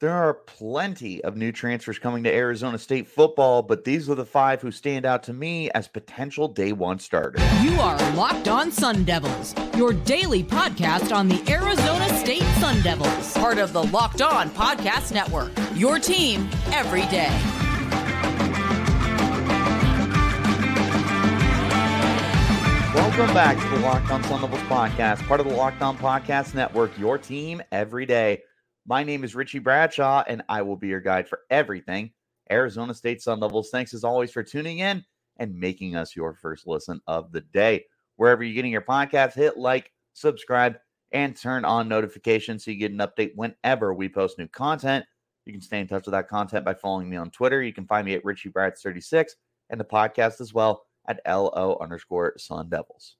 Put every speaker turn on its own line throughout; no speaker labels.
There are plenty of new transfers coming to Arizona State football, but these are the five who stand out to me as potential day one starters.
You are Locked On Sun Devils, your daily podcast on the Arizona State Sun Devils, part of the Locked On Podcast Network. Your team every day.
Welcome back to the Locked On Sun Devils podcast, part of the Locked On Podcast Network, your team every day. My name is Richie Bradshaw, and I will be your guide for everything Arizona State Sun Devils. Thanks as always for tuning in and making us your first listen of the day. Wherever you're getting your podcast, hit like, subscribe, and turn on notifications so you get an update whenever we post new content. You can stay in touch with that content by following me on Twitter. You can find me at Richie Brads 36 and the podcast as well at LO underscore Sun Devils.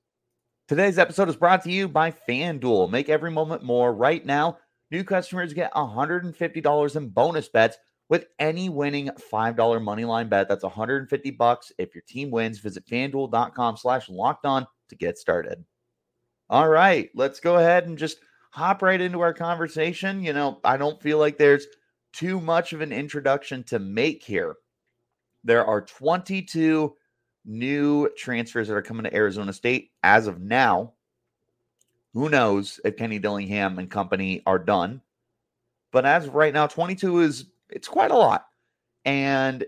Today's episode is brought to you by FanDuel. Make every moment more right now. New customers get $150 in bonus bets with any winning $5 money line bet. That's 150 bucks if your team wins. Visit fanduel.com slash locked on to get started. All right, let's go ahead and just hop right into our conversation. You know, I don't feel like there's too much of an introduction to make here. There are 22 new transfers that are coming to Arizona State as of now. Who knows if Kenny Dillingham and company are done? But as of right now, 22 is it's quite a lot. And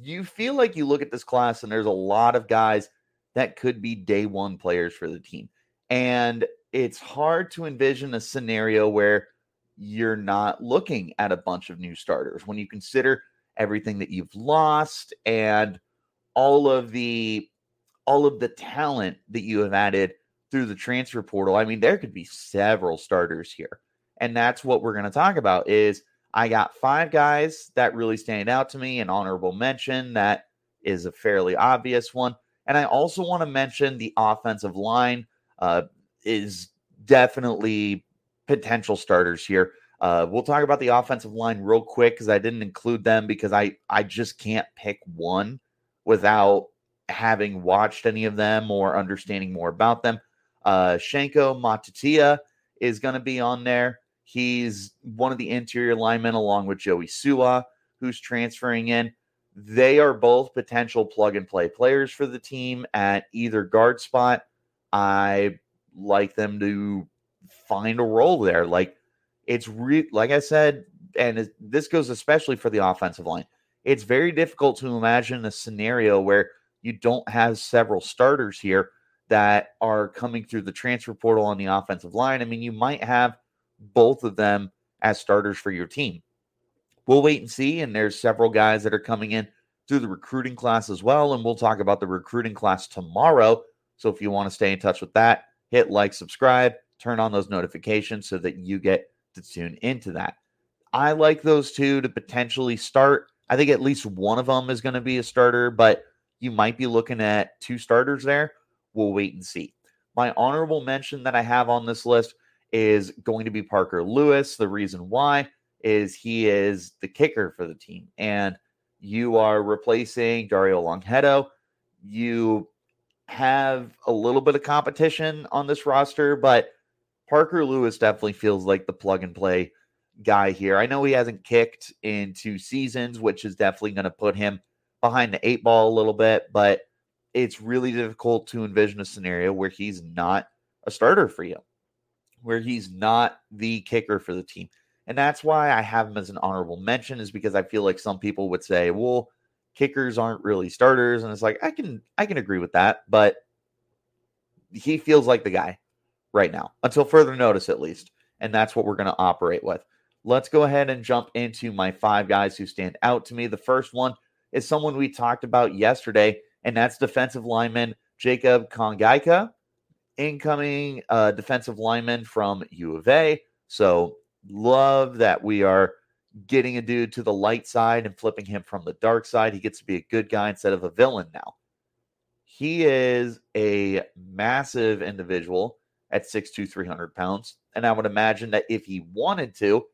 you feel like you look at this class and there's a lot of guys that could be day one players for the team. And it's hard to envision a scenario where you're not looking at a bunch of new starters when you consider everything that you've lost and all of the all of the talent that you have added through the transfer portal. I mean, there could be several starters here. And that's what we're going to talk about is I got five guys that really stand out to me, an honorable mention that is a fairly obvious one. And I also want to mention the offensive line uh, is definitely potential starters here. Uh, we'll talk about the offensive line real quick because I didn't include them because I I just can't pick one without having watched any of them or understanding more about them. Uh, Shanko Matatia is going to be on there. He's one of the interior linemen along with Joey Sua, who's transferring in. They are both potential plug and play players for the team at either guard spot. I like them to find a role there. Like it's re- like I said, and this goes especially for the offensive line. It's very difficult to imagine a scenario where you don't have several starters here that are coming through the transfer portal on the offensive line. I mean, you might have both of them as starters for your team. We'll wait and see. And there's several guys that are coming in through the recruiting class as well. And we'll talk about the recruiting class tomorrow. So if you want to stay in touch with that, hit like, subscribe, turn on those notifications so that you get to tune into that. I like those two to potentially start. I think at least one of them is going to be a starter, but you might be looking at two starters there. We'll wait and see. My honorable mention that I have on this list is going to be Parker Lewis. The reason why is he is the kicker for the team, and you are replacing Dario Longhetto. You have a little bit of competition on this roster, but Parker Lewis definitely feels like the plug and play guy here. I know he hasn't kicked in two seasons, which is definitely going to put him behind the eight ball a little bit, but it's really difficult to envision a scenario where he's not a starter for you, where he's not the kicker for the team. And that's why I have him as an honorable mention, is because I feel like some people would say, well, kickers aren't really starters. And it's like, I can I can agree with that, but he feels like the guy right now, until further notice, at least. And that's what we're going to operate with. Let's go ahead and jump into my five guys who stand out to me. The first one is someone we talked about yesterday, and that's defensive lineman Jacob Kongaika, incoming uh, defensive lineman from U of A. So love that we are getting a dude to the light side and flipping him from the dark side. He gets to be a good guy instead of a villain now. He is a massive individual at 6'2, 300 pounds. And I would imagine that if he wanted to,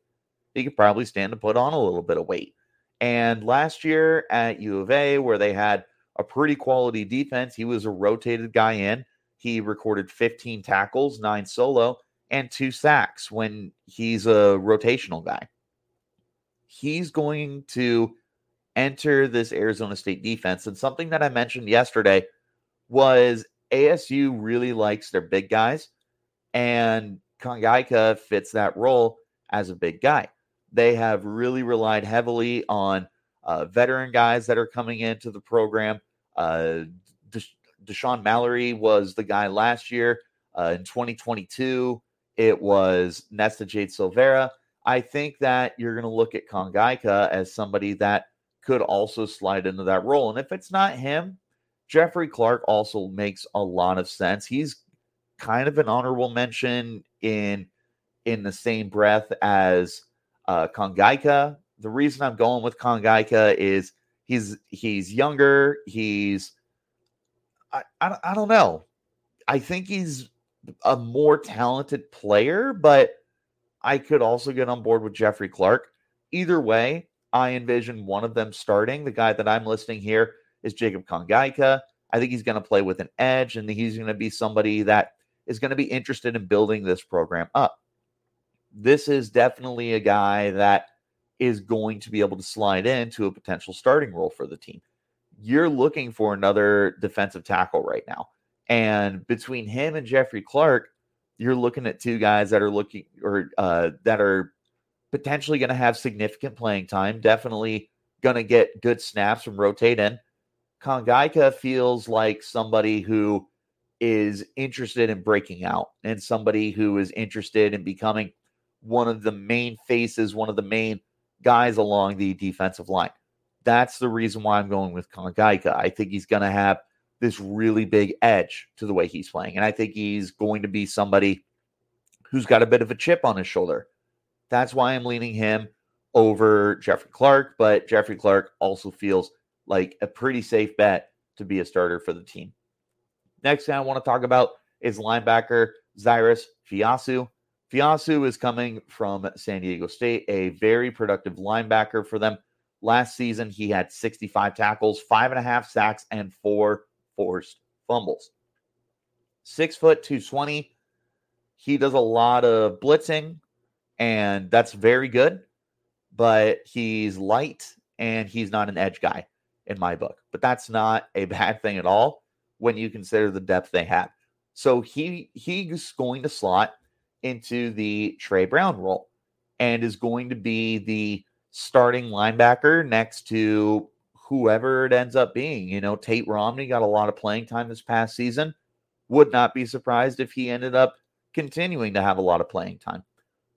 he could probably stand to put on a little bit of weight. And last year at U of A, where they had a pretty quality defense, he was a rotated guy in. He recorded 15 tackles, nine solo, and two sacks when he's a rotational guy. he's going to enter this Arizona State defense. And something that I mentioned yesterday was ASU really likes their big guys, and Kongaika fits that role as a big guy. They have really relied heavily on uh, veteran guys that are coming into the program. Uh, Desha- Dashaun Mallory was the guy last year. Uh, in 2022, it was Nesta Jade Silvera. I think that you're going to look at Kongaika as somebody that could also slide into that role. And if it's not him, Jeffrey Clark also makes a lot of sense. He's kind of an honorable mention in in the same breath as uh, Kongaika. The reason I'm going with Kongaika is he's he's younger. He's I, I I don't know. I think he's a more talented player, but I could also get on board with Jeffrey Clark. Either way, I envision one of them starting. The guy that I'm listing here is Jacob Kongaika. I think he's going to play with an edge, and he's going to be somebody that is going to be interested in building this program up. This is definitely a guy that is going to be able to slide into a potential starting role for the team. You're looking for another defensive tackle right now. And between him and Jeffrey Clark, you're looking at two guys that are looking or uh, that are potentially going to have significant playing time. Definitely going to get good snaps from rotate in. Kongaika feels like somebody who is interested in breaking out and somebody who is interested in becoming one of the main faces, one of the main guys along the defensive line. That's the reason why I'm going with Kongaika. I think he's going to have this really big edge to the way he's playing. And I think he's going to be somebody who's got a bit of a chip on his shoulder. That's why I'm leaning him over Jeffrey Clark, but Jeffrey Clark also feels like a pretty safe bet to be a starter for the team. Next thing I want to talk about is linebacker Zyrus Fiaseu. Fiaseu is coming from San Diego State, a very productive linebacker for them. Last season, he had 65 tackles, five and a half sacks, and four forced fumbles. Six foot 220. He does a lot of blitzing, and that's very good, but he's light and he's not an edge guy in my book. But that's not a bad thing at all when you consider the depth they have. So he he's going to slot into the Trey Brown role and is going to be the starting linebacker next to whoever it ends up being. You know, Tate Romney got a lot of playing time this past season. Would not be surprised if he ended up continuing to have a lot of playing time.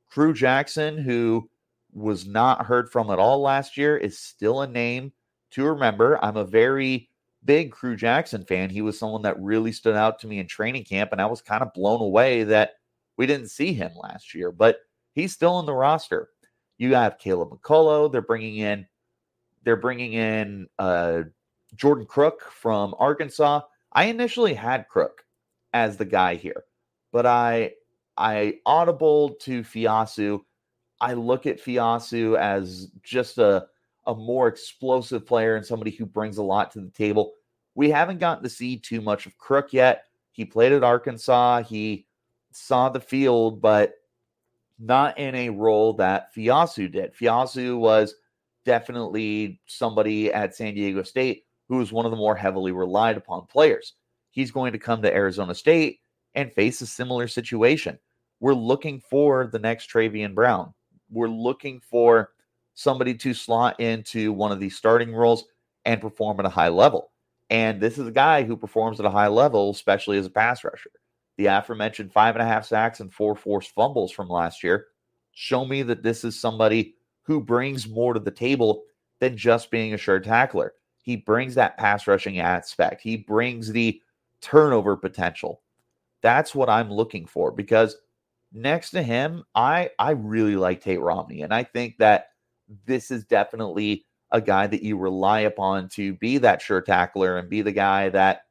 Crew Jackson, who was not heard from at all last year, is still a name to remember. I'm a very big Crew Jackson fan. He was someone that really stood out to me in training camp, and I was kind of blown away that we didn't see him last year, but he's still in the roster. You have Caleb McCullough. They're bringing in they're bringing in uh, Jordan Crook from Arkansas. I initially had Crook as the guy here, but I I audible to Fiaseu. I look at Fiaseu as just a a more explosive player and somebody who brings a lot to the table. We haven't gotten to see too much of Crook yet. He played at Arkansas. He saw the field, but not in a role that Fiaseu did. Fiaseu was definitely somebody at San Diego State who is one of the more heavily relied upon players. He's going to come to Arizona State and face a similar situation. We're looking for the next Travian Brown. We're looking for somebody to slot into one of these starting roles and perform at a high level. And this is a guy who performs at a high level, especially as a pass rusher. The aforementioned five and a half sacks and four forced fumbles from last year show me that this is somebody who brings more to the table than just being a sure tackler. He brings that pass rushing aspect, he brings the turnover potential. That's what I'm looking for because next to him, I I really like Tate Romney, and I think that this is definitely a guy that you rely upon to be that sure tackler and be the guy that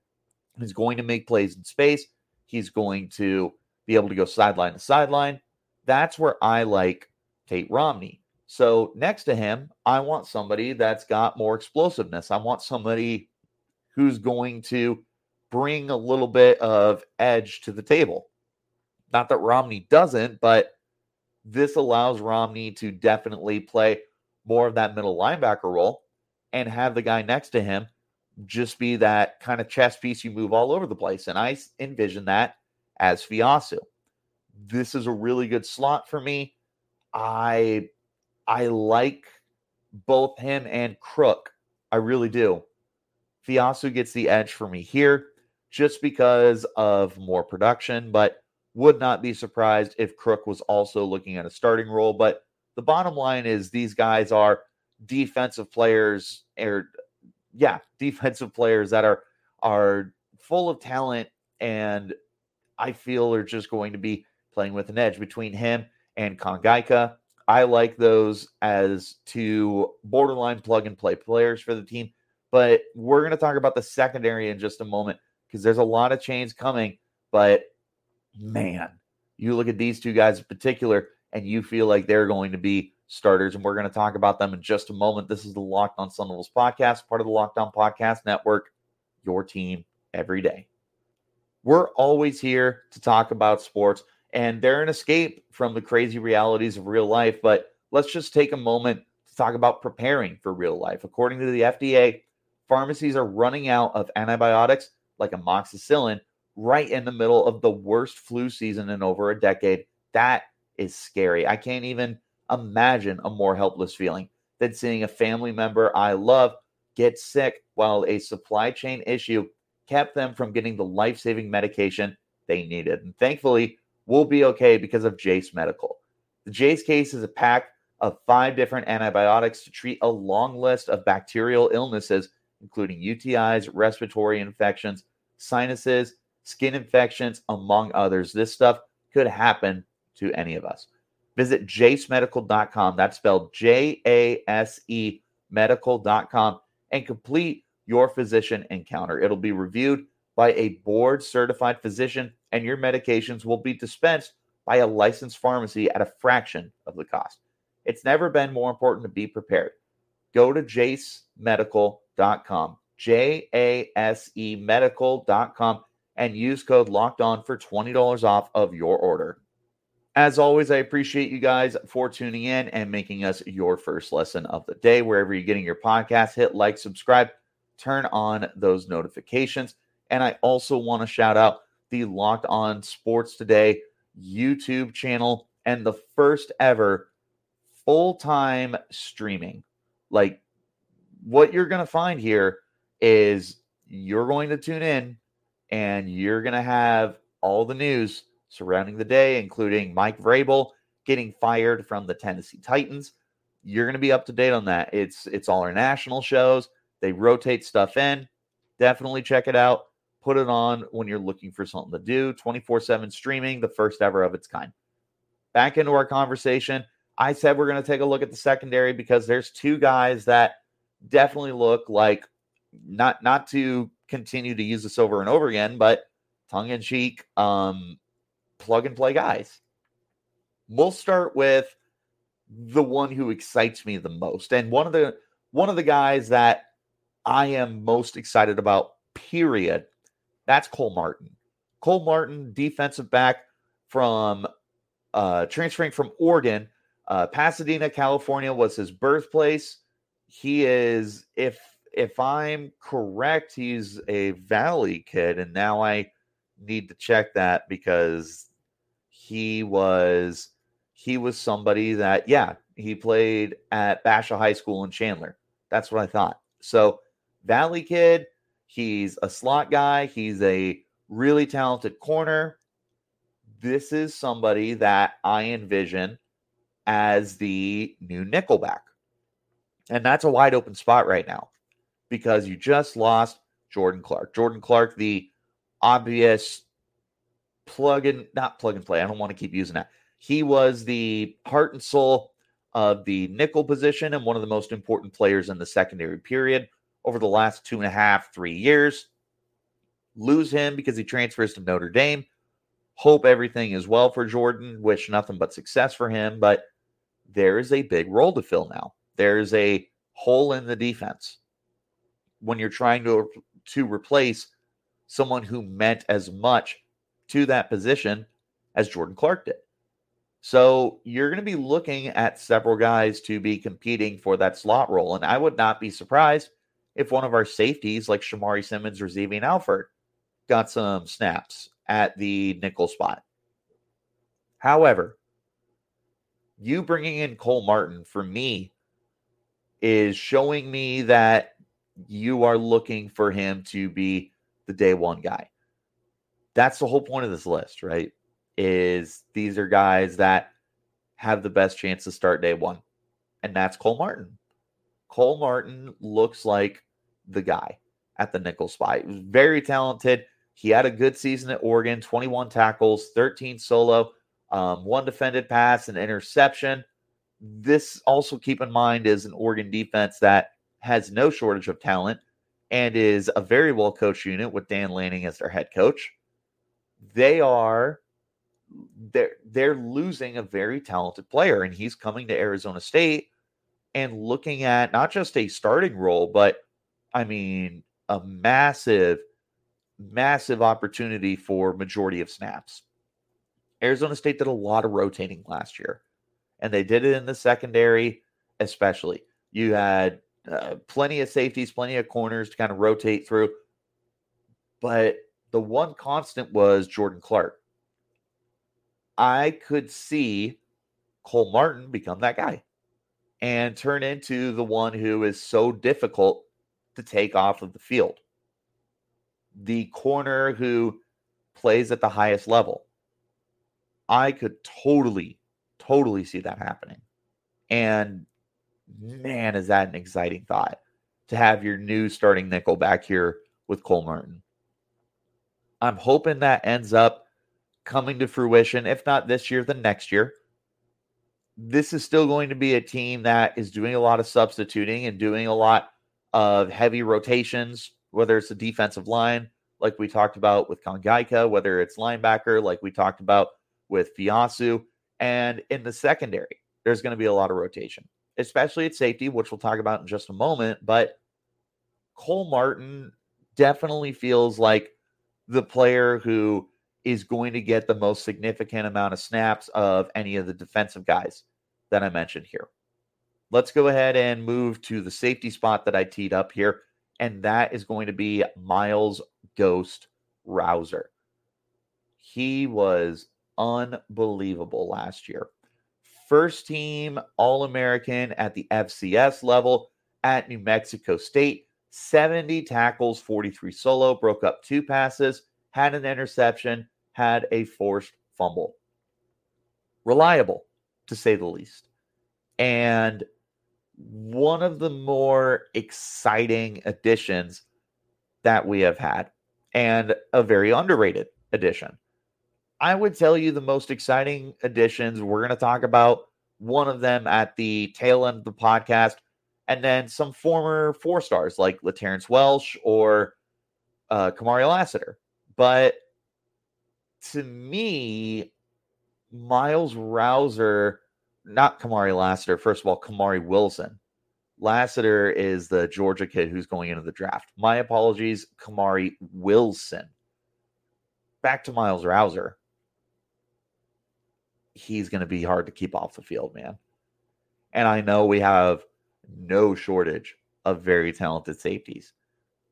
is going to make plays in space. He's going to be able to go sideline to sideline. That's where I like Tate Romney. So next to him, I want somebody that's got more explosiveness. I want somebody who's going to bring a little bit of edge to the table. Not that Romney doesn't, but this allows Romney to definitely play more of that middle linebacker role and have the guy next to him just be that kind of chess piece you move all over the place. And I envision that as Fiaseu. This is a really good slot for me. I I like both him and Crook. I really do. Fiaseu gets the edge for me here just because of more production, but would not be surprised if Crook was also looking at a starting role. But the bottom line is these guys are defensive players or yeah, defensive players that are are full of talent and I feel are just going to be playing with an edge between him and Kongaika. I like those as two borderline plug and play players for the team. But we're going to talk about the secondary in just a moment because there's a lot of change coming. But man, you look at these two guys in particular, and you feel like they're going to be starters. And we're going to talk about them in just a moment. This is the Locked On Sun Devils podcast, part of the Locked On Podcast Network, your team every day. We're always here to talk about sports, and they're an escape from the crazy realities of real life. But let's just take a moment to talk about preparing for real life. According to the FDA, pharmacies are running out of antibiotics like amoxicillin right in the middle of the worst flu season in over a decade. That is scary. I can't even imagine a more helpless feeling than seeing a family member I love get sick while a supply chain issue kept them from getting the life saving medication they needed. And thankfully, we'll be okay because of Jase Medical. The Jase case is a pack of five different antibiotics to treat a long list of bacterial illnesses, including UTIs, respiratory infections, sinuses, skin infections, among others. This stuff could happen to any of us. Visit jasemedical.com. That's spelled J A S E medical.com and complete your physician encounter. It'll be reviewed by a board certified physician, and your medications will be dispensed by a licensed pharmacy at a fraction of the cost. It's never been more important to be prepared. Go to jasemedical.com, J A S E medical.com, and use code locked on for $20 off of your order. As always, I appreciate you guys for tuning in and making us your first lesson of the day. Wherever you're getting your podcast, hit like, subscribe, turn on those notifications. And I also want to shout out the Locked On Sports Today YouTube channel and the first ever full time streaming. Like, what you're going to find here is you're going to tune in and you're going to have all the news surrounding the day, including Mike Vrabel getting fired from the Tennessee Titans. You're going to be up to date on that. It's it's all our national shows. They rotate stuff in. Definitely check it out. Put it on when you're looking for something to do. 24/7 streaming, the first ever of its kind. Back into our conversation. I said we're going to take a look at the secondary because there's two guys that definitely look like not not to continue to use this over and over again, but tongue in cheek, um, plug and play guys. We'll start with the one who excites me the most, and one of the one of the guys that I am most excited about. Period. That's Cole Martin. Cole Martin, defensive back from uh, transferring from Oregon. Uh, Pasadena, California was his birthplace. He is, if if I'm correct, he's a Valley kid, and now I need to check that because he was he was somebody that yeah he played at Basha High School in Chandler. That's what I thought. So Valley kid, he's a slot guy. He's a really talented corner. This is somebody that I envision as the new nickelback. And that's a wide open spot right now because you just lost Jordan Clark. Jordan Clark, the obvious plug and not plug and play. I don't want to keep using that. He was the heart and soul of the nickel position and one of the most important players in the secondary period over the last two and a half, three years. Lose him because he transfers to Notre Dame. Hope everything is well for Jordan. Wish nothing but success for him. But there is a big role to fill now. There's a hole in the defense when you're trying to to replace someone who meant as much to that position as Jordan Clark did. So you're going to be looking at several guys to be competing for that slot role. And I would not be surprised if one of our safeties, like Shamari Simmons or Xavier Alford, got some snaps at the nickel spot. However, you bringing in Cole Martin for me is showing me that you are looking for him to be the day one guy. That's the whole point of this list, right? Is these are guys that have the best chance to start day one. And that's Cole Martin. Cole Martin looks like the guy at the nickel spot. He was very talented. He had a good season at Oregon 21 tackles, 13 solo, um, one defended pass, an interception. This also keep in mind is an Oregon defense that has no shortage of talent and is a very well coached unit with Dan Lanning as their head coach. They are they're they're losing a very talented player and he's coming to Arizona State and looking at not just a starting role but I mean a massive massive opportunity for majority of snaps. Arizona State did a lot of rotating last year and they did it in the secondary especially. You had uh, plenty of safeties, plenty of corners to kind of rotate through. But the one constant was Jordan Clark. I could see Cole Martin become that guy and turn into the one who is so difficult to take off of the field. The corner who plays at the highest level. I could totally, totally see that happening. And man, is that an exciting thought to have your new starting nickel back here with Cole Martin. I'm hoping that ends up coming to fruition, if not this year, then next year. This is still going to be a team that is doing a lot of substituting and doing a lot of heavy rotations, whether it's the defensive line, like we talked about with Kongaika, whether it's linebacker, like we talked about with Fiaseu, and in the secondary, there's going to be a lot of rotation especially at safety, which we'll talk about in just a moment. But Cole Martin definitely feels like the player who is going to get the most significant amount of snaps of any of the defensive guys that I mentioned here. Let's go ahead and move to the safety spot that I teed up here, and that is going to be Myles Ghost Rowser. He was unbelievable last year first team All American at the FCS level at New Mexico State. 70 tackles, 43 solo, broke up two passes, had an interception, had a forced fumble. Reliable, to say the least. And one of the more exciting additions that we have had, and a very underrated addition. I would tell you the most exciting additions. We're going to talk about one of them at the tail end of the podcast, and then some former four stars like LaTerrence Welsh or uh, Kamari Lassiter. But to me, Myles Rowser, not Kamari Lassiter, first of all, Kamari Wilson. Lassiter is the Georgia kid who's going into the draft. My apologies, Kamari Wilson. Back to Myles Rowser he's going to be hard to keep off the field, man. And I know we have no shortage of very talented safeties.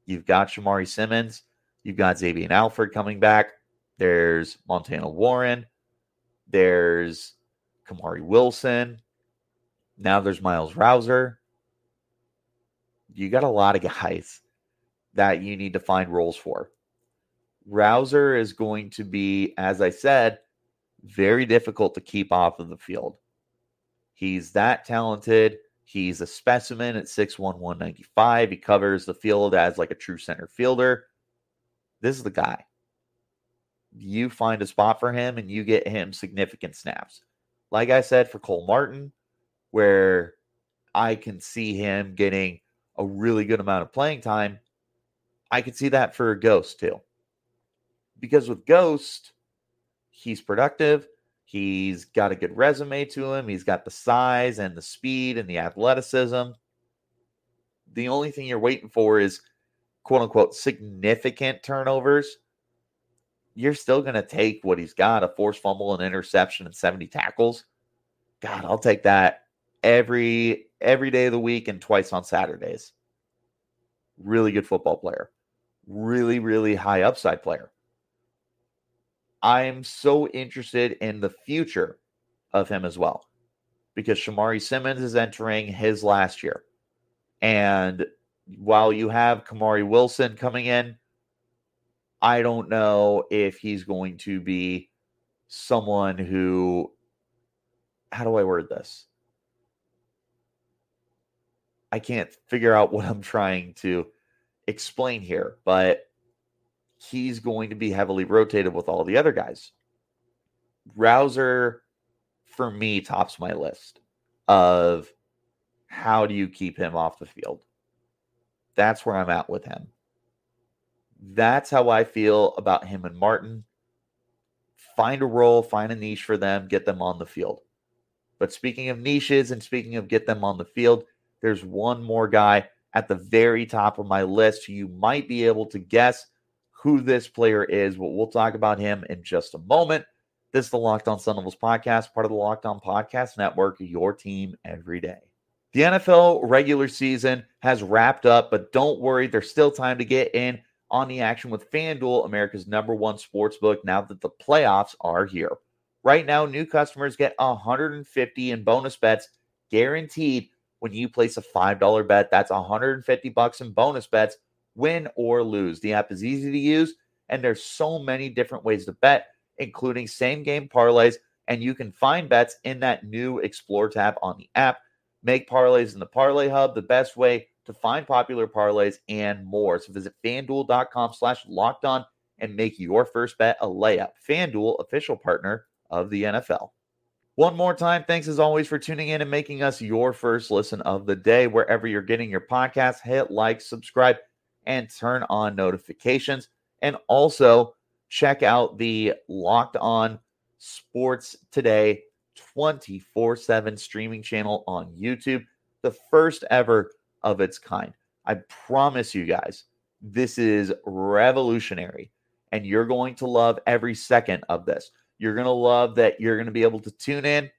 You've got Shamari Simmons, you've got Xavier Alford coming back. There's Montana Warren, there's Kamari Wilson. Now there's Myles Rowser. You got a lot of guys that you need to find roles for. Rowser is going to be, as I said, very difficult to keep off of the field. He's that talented. He's a specimen at 6'1, 195. He covers the field as like a true center fielder. This is the guy. You find a spot for him and you get him significant snaps. Like I said for Cole Martin, where I can see him getting a really good amount of playing time, I could see that for Ghost too. Because with Ghost, he's productive. He's got a good resume to him. He's got the size and the speed and the athleticism. The only thing you're waiting for is quote unquote significant turnovers. you're still going to take what he's got a forced fumble, an interception, and 70 tackles. God, I'll take that every every day of the week and twice on Saturdays. Really good football player. Really, really high upside player. I'm so interested in the future of him as well because Shamari Simmons is entering his last year. And while you have Kamari Wilson coming in, I don't know if he's going to be someone who, how do I word this? I can't figure out what I'm trying to explain here, but he's going to be heavily rotated with all the other guys. Rowser, for me, tops my list of how do you keep him off the field? That's where I'm at with him. That's how I feel about him and Martin. Find a role, find a niche for them, get them on the field. But speaking of niches and speaking of get them on the field, there's one more guy at the very top of my list who you might be able to guess who this player is, but we'll talk about him in just a moment. This is the Locked On Sun Devils podcast, part of the Locked On Podcast Network, your team every day. The NFL regular season has wrapped up, but don't worry, there's still time to get in on the action with FanDuel, America's number one sports book, now that the playoffs are here. Right now, new customers get 150 in bonus bets guaranteed when you place a $5 bet. That's 150 bucks in bonus bets, win or lose. The app is easy to use, and there's so many different ways to bet, including same game parlays, and you can find bets in that new Explore tab on the app. Make parlays in the Parlay Hub the best way to find popular parlays and more. So visit fanduel.com slash locked on and make your first bet a layup. FanDuel, official partner of the NFL. One more time, thanks as always for tuning in and making us your first listen of the day. Wherever you're getting your podcast, hit like, subscribe, and turn on notifications. And also check out the Locked On Sports Today 24 7 streaming channel on YouTube, the first ever of its kind. I promise you guys, this is revolutionary, and you're going to love every second of this. You're going to love that you're going to be able to tune in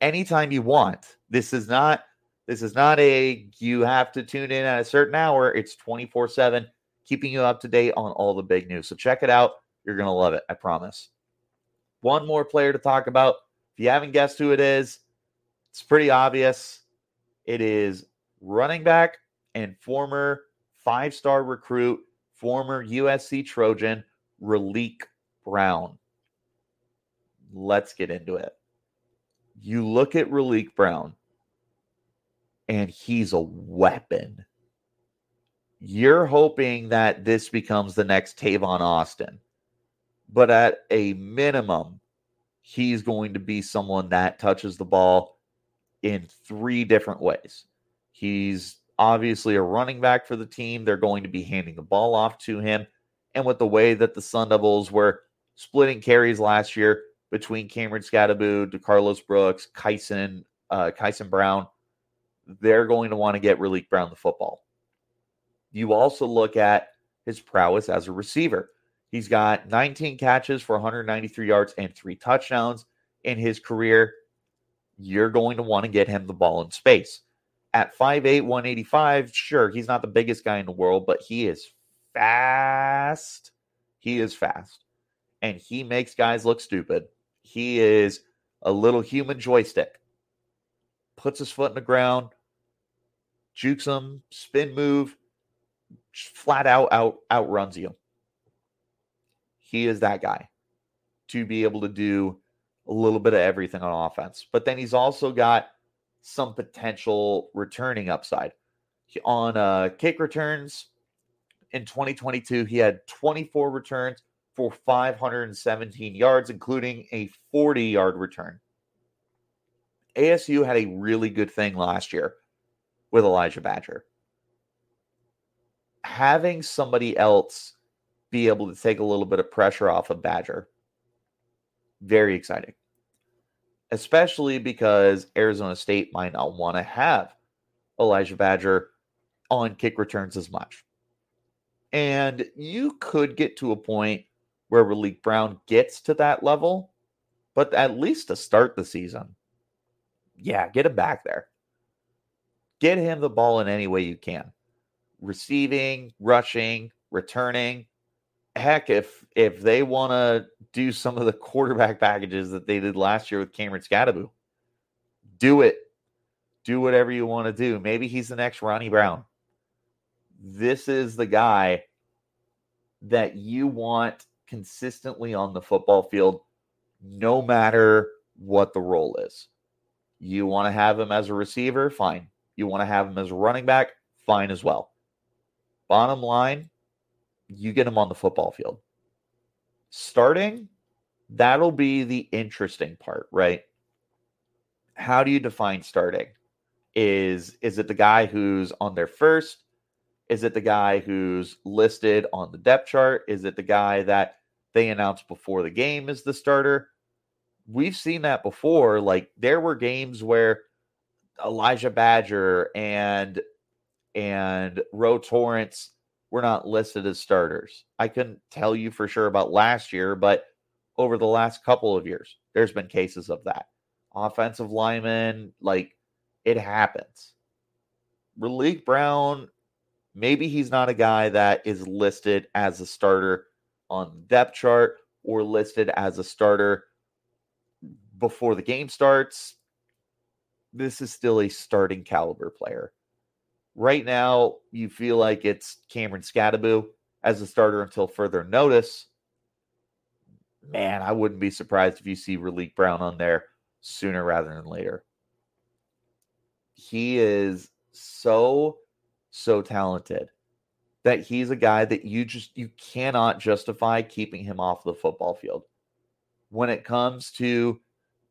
anytime you want. This is not this is not a you have to tune in at a certain hour. It's 24/7 keeping you up to date on all the big news. So check it out. You're going to love it, I promise. One more player to talk about. If you haven't guessed who it is, it's pretty obvious. It is running back and former five star recruit, former USC Trojan, Raleek Brown. Let's get into it. You look at Raleek Brown, and he's a weapon. You're hoping that this becomes the next Tavon Austin, but at a minimum, he's going to be someone that touches the ball in three different ways. He's obviously a running back for the team. They're going to be handing the ball off to him. And with the way that the Sun Devils were splitting carries last year between Cameron Skattebo, DeCarlos Brooks, Kyson, uh, Kyson Brown, they're going to want to get Raleek Brown the football. You also look at his prowess as a receiver. He's got 19 catches for 193 yards and three touchdowns in his career. You're going to want to get him the ball in space. At 5'8, 185, sure, he's not the biggest guy in the world, but he is fast. He is fast. And he makes guys look stupid. He is a little human joystick. Puts his foot in the ground, jukes him, spin move, flat out out outruns you he is that guy to be able to do a little bit of everything on offense. But then he's also got some potential returning upside. On uh, kick returns in 2022, he had 24 returns for 517 yards, including a 40 yard return. ASU had a really good thing last year with Elijah Badger. Having somebody else be able to take a little bit of pressure off of Badger. Very exciting. Especially because Arizona State might not want to have Elijah Badger on kick returns as much. And you could get to a point where Raleek Brown gets to that level, but at least to start the season, yeah, get him back there. Get him the ball in any way you can. Receiving, rushing, returning. Heck, if if they want to do some of the quarterback packages that they did last year with Cameron Skattebo do it. Do whatever you want to do. Maybe he's the next Ronnie Brown. This is the guy that you want consistently on the football field, no matter what the role is. You want to have him as a receiver? Fine. You want to have him as a running back? Fine as well. Bottom line, you get him on the football field. Starting, that'll be the interesting part, right? How do you define starting? Is is it the guy who's on their first? Is it the guy who's listed on the depth chart? Is it the guy that they announced before the game is the starter? We've seen that before. Like there were games where Elijah Badger and and Ro Torrance were not listed as starters. I couldn't tell you for sure about last year, but over the last couple of years, there's been cases of that. Offensive linemen, like it happens. Raleek Brown, maybe he's not a guy that is listed as a starter on the depth chart or listed as a starter before the game starts. This is still a starting caliber player. Right now, you feel like it's Cameron Skattebo as a starter until further notice. Man, I wouldn't be surprised if you see Raleek Brown on there sooner rather than later. He is so, so talented that he's a guy that you just you cannot justify keeping him off the football field. When it comes to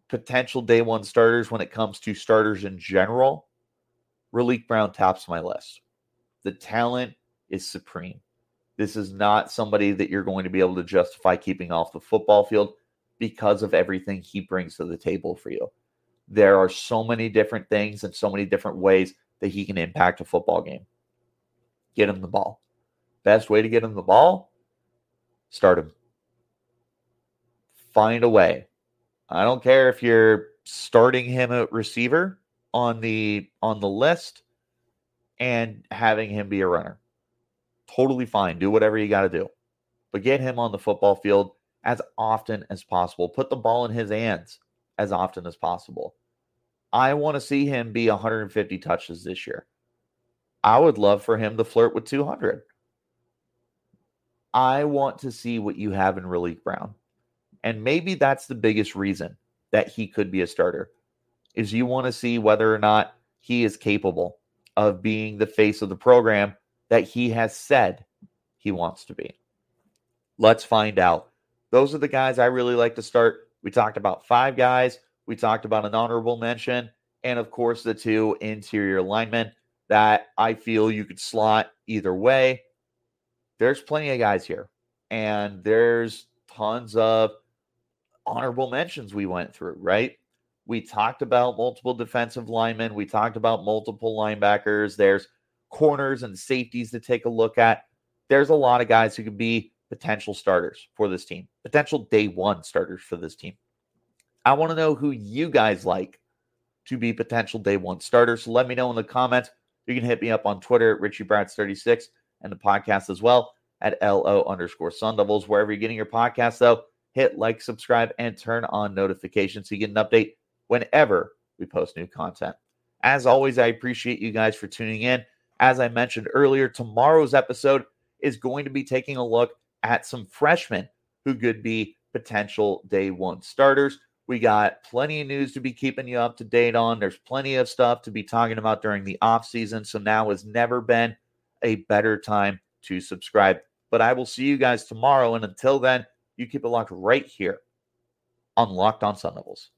potential day one starters, when it comes to starters in general, Raleek Brown tops my list. The talent is supreme. This is not somebody that you're going to be able to justify keeping off the football field because of everything he brings to the table for you. There are so many different things and so many different ways that he can impact a football game. Get him the ball. Best way to get him the ball, start him. Find a way. I don't care if you're starting him at receiver on the on the list and having him be a runner. Totally fine. Do whatever you got to do. But get him on the football field as often as possible. Put the ball in his hands as often as possible. I want to see him be 150 touches this year. I would love for him to flirt with 200. I want to see what you have in Raleek Brown. And maybe that's the biggest reason that he could be a starter is you want to see whether or not he is capable of being the face of the program that he has said he wants to be. Let's find out. Those are the guys I really like to start. We talked about five guys. We talked about an honorable mention. And of course, the two interior linemen that I feel you could slot either way. There's plenty of guys here. And there's tons of honorable mentions we went through, right? We talked about multiple defensive linemen. We talked about multiple linebackers. There's corners and safeties to take a look at. There's a lot of guys who could be potential starters for this team, potential day one starters for this team. I want to know who you guys like to be potential day one starters. So let me know in the comments. You can hit me up on Twitter at Richie 36 and the podcast as well at LO underscore Sun Devils. Wherever you're getting your podcast, though, hit like, subscribe, and turn on notifications so you get an update whenever we post new content. As always, I appreciate you guys for tuning in. As I mentioned earlier, tomorrow's episode is going to be taking a look at some freshmen who could be potential day one starters. We got plenty of news to be keeping you up to date on. There's plenty of stuff to be talking about during the off season. So now has never been a better time to subscribe. But I will see you guys tomorrow. And until then, you keep it locked right here on Locked On Sun Devils.